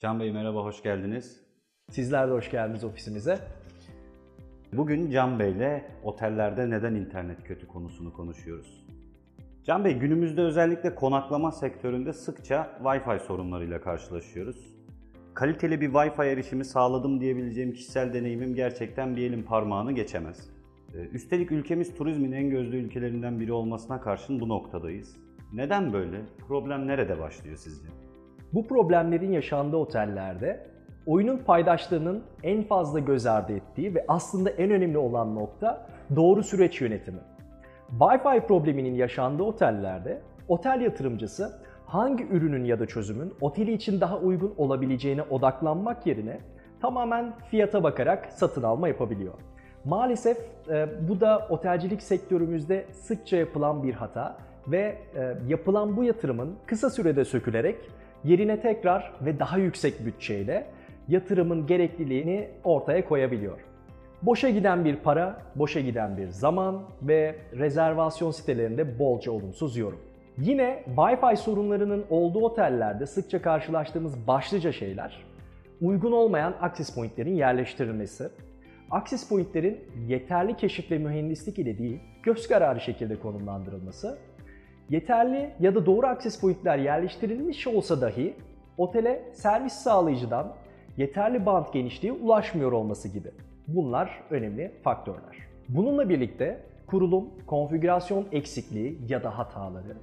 Can Bey merhaba, hoş geldiniz. Sizler de hoş geldiniz ofisimize. Bugün Can Bey'le otellerde neden internet kötü konusunu konuşuyoruz. Can Bey günümüzde özellikle konaklama sektöründe sıkça Wi-Fi sorunlarıyla karşılaşıyoruz. Kaliteli bir Wi-Fi erişimi sağladım diyebileceğim kişisel deneyimim gerçekten bir elin parmağını geçemez. Ee, Üstelik ülkemiz turizmin en gözde ülkelerinden biri olmasına karşın bu noktadayız. Neden böyle? Problem nerede başlıyor sizce? Bu problemlerin yaşandığı otellerde oyunun paydaşlarının en fazla göz ardı ettiği ve aslında en önemli olan nokta doğru süreç yönetimi. Wi-Fi probleminin yaşandığı otellerde otel yatırımcısı hangi ürünün ya da çözümün oteli için daha uygun olabileceğine odaklanmak yerine tamamen fiyata bakarak satın alma yapabiliyor. Maalesef e, bu da otelcilik sektörümüzde sıkça yapılan bir hata ve e, yapılan bu yatırımın kısa sürede sökülerek yerine tekrar ve daha yüksek bütçeyle yatırımın gerekliliğini ortaya koyabiliyor. Boşa giden bir para, boşa giden bir zaman ve rezervasyon sitelerinde bolca olumsuz yorum. Yine Wi-Fi sorunlarının olduğu otellerde sıkça karşılaştığımız başlıca şeyler uygun olmayan access pointlerin yerleştirilmesi, access pointlerin yeterli keşif ve mühendislik ile değil, göz kararı şekilde konumlandırılması, yeterli ya da doğru access pointler yerleştirilmiş olsa dahi otele servis sağlayıcıdan yeterli band genişliği ulaşmıyor olması gibi. Bunlar önemli faktörler. Bununla birlikte kurulum, konfigürasyon eksikliği ya da hataları,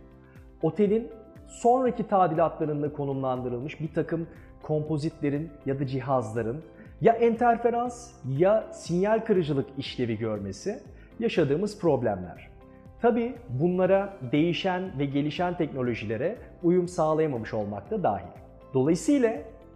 otelin sonraki tadilatlarında konumlandırılmış bir takım kompozitlerin ya da cihazların ya enterferans ya sinyal kırıcılık işlevi görmesi yaşadığımız problemler. Tabi bunlara değişen ve gelişen teknolojilere uyum sağlayamamış olmak da dahil. Dolayısıyla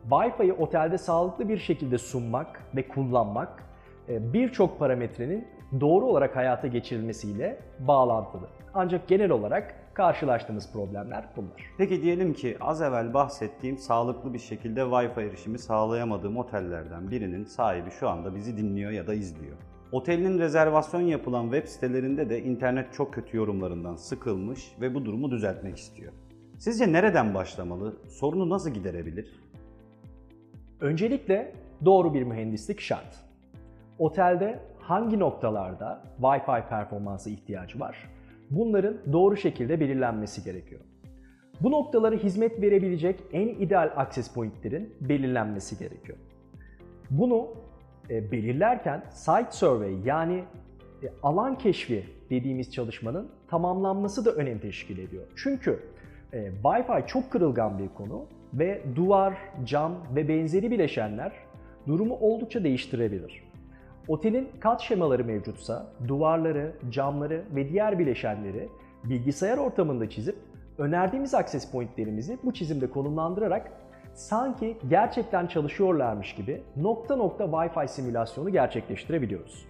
Wi-Fi'yi otelde sağlıklı bir şekilde sunmak ve kullanmak e, birçok parametrenin doğru olarak hayata geçirilmesiyle bağlantılı. Ancak genel olarak karşılaştığımız problemler bunlar. Peki diyelim ki az evvel bahsettiğim sağlıklı bir şekilde Wi-Fi erişimi sağlayamadığım otellerden birinin sahibi şu anda bizi dinliyor ya da izliyor. Otelin rezervasyon yapılan web sitelerinde de internet çok kötü yorumlarından sıkılmış ve bu durumu düzeltmek istiyor. Sizce nereden başlamalı? Sorunu nasıl giderebilir? Öncelikle doğru bir mühendislik şart. Otelde hangi noktalarda Wi-Fi performansı ihtiyacı var? Bunların doğru şekilde belirlenmesi gerekiyor. Bu noktalara hizmet verebilecek en ideal access pointlerin belirlenmesi gerekiyor. Bunu belirlerken site survey yani e, alan keşfi dediğimiz çalışmanın tamamlanması da önem teşkil ediyor. Çünkü e, Wi-Fi çok kırılgan bir konu ve duvar, cam ve benzeri bileşenler durumu oldukça değiştirebilir. Otelin kat şemaları mevcutsa duvarları, camları ve diğer bileşenleri bilgisayar ortamında çizip önerdiğimiz access pointlerimizi bu çizimde konumlandırarak sanki gerçekten çalışıyorlarmış gibi nokta nokta Wi-Fi simülasyonu gerçekleştirebiliyoruz.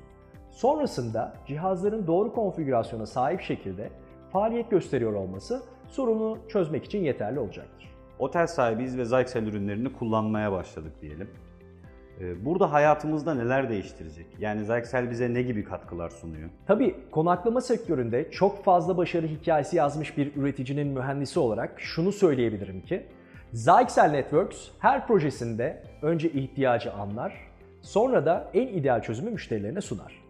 Sonrasında cihazların doğru konfigürasyona sahip şekilde faaliyet gösteriyor olması sorunu çözmek için yeterli olacaktır. Otel sahibiyiz ve Zyxel ürünlerini kullanmaya başladık diyelim. Ee, Burada hayatımızda neler değiştirecek? Yani Zyxel bize ne gibi katkılar sunuyor? Tabii konaklama sektöründe çok fazla başarı hikayesi yazmış bir üreticinin mühendisi olarak şunu söyleyebilirim ki Zyxel Networks her projesinde önce ihtiyacı anlar, sonra da en ideal çözümü müşterilerine sunar.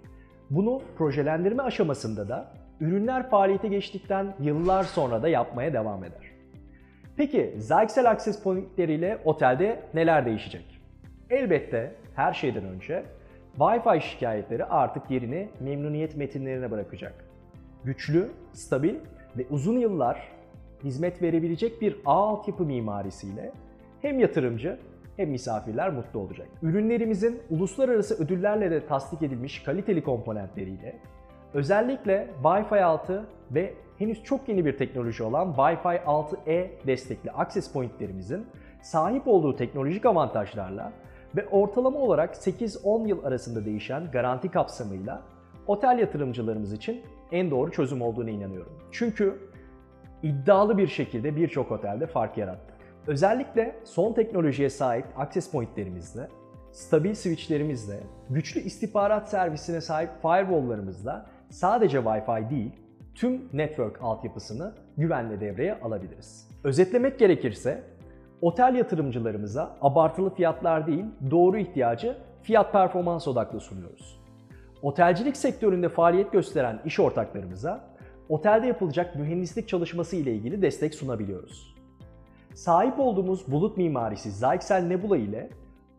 Bunu projelendirme aşamasında da ürünler faaliyete geçtikten yıllar sonra da yapmaya devam eder. Peki Zyxel Access Point'ler ile otelde neler değişecek? Elbette her şeyden önce Wi-Fi şikayetleri artık yerini memnuniyet metinlerine bırakacak. Güçlü, stabil ve uzun yıllar hizmet verebilecek bir ağ altyapı mimarisiyle hem yatırımcı hem misafirler mutlu olacak. Ürünlerimizin uluslararası ödüllerle de tasdik edilmiş kaliteli komponentleriyle özellikle Wi-Fi 6 ve henüz çok yeni bir teknoloji olan Wi-Fi 6E destekli access pointlerimizin sahip olduğu teknolojik avantajlarla ve ortalama olarak 8-10 yıl arasında değişen garanti kapsamıyla otel yatırımcılarımız için en doğru çözüm olduğunu inanıyorum. Çünkü iddialı bir şekilde birçok otelde fark yarattık. Özellikle son teknolojiye sahip access pointlerimizle, stabil switchlerimizle, güçlü istihbarat servisine sahip firewall'larımızla sadece Wi-Fi değil, tüm network altyapısını güvenle devreye alabiliriz. Özetlemek gerekirse, Otel yatırımcılarımıza abartılı fiyatlar değil, doğru ihtiyacı fiyat performans odaklı sunuyoruz. Otelcilik sektöründe faaliyet gösteren iş ortaklarımıza otelde yapılacak mühendislik çalışması ile ilgili destek sunabiliyoruz. Sahip olduğumuz bulut mimarisi Zyxel Nebula ile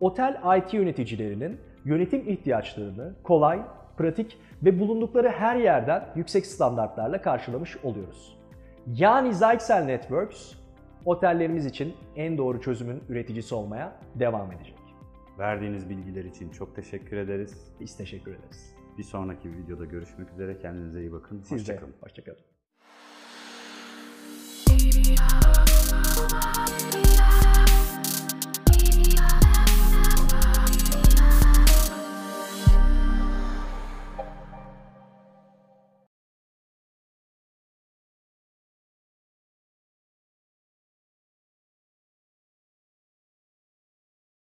otel IT yöneticilerinin yönetim ihtiyaçlarını kolay, pratik ve bulundukları her yerden yüksek standartlarla karşılamış oluyoruz. Yani Zyxel Networks, otellerimiz için en doğru çözümün üreticisi olmaya devam edecek. Verdiğiniz bilgiler için çok teşekkür ederiz. Biz teşekkür ederiz. Bir sonraki videoda görüşmek üzere. Kendinize iyi bakın. Hoşçakalın. Hoşçakalın.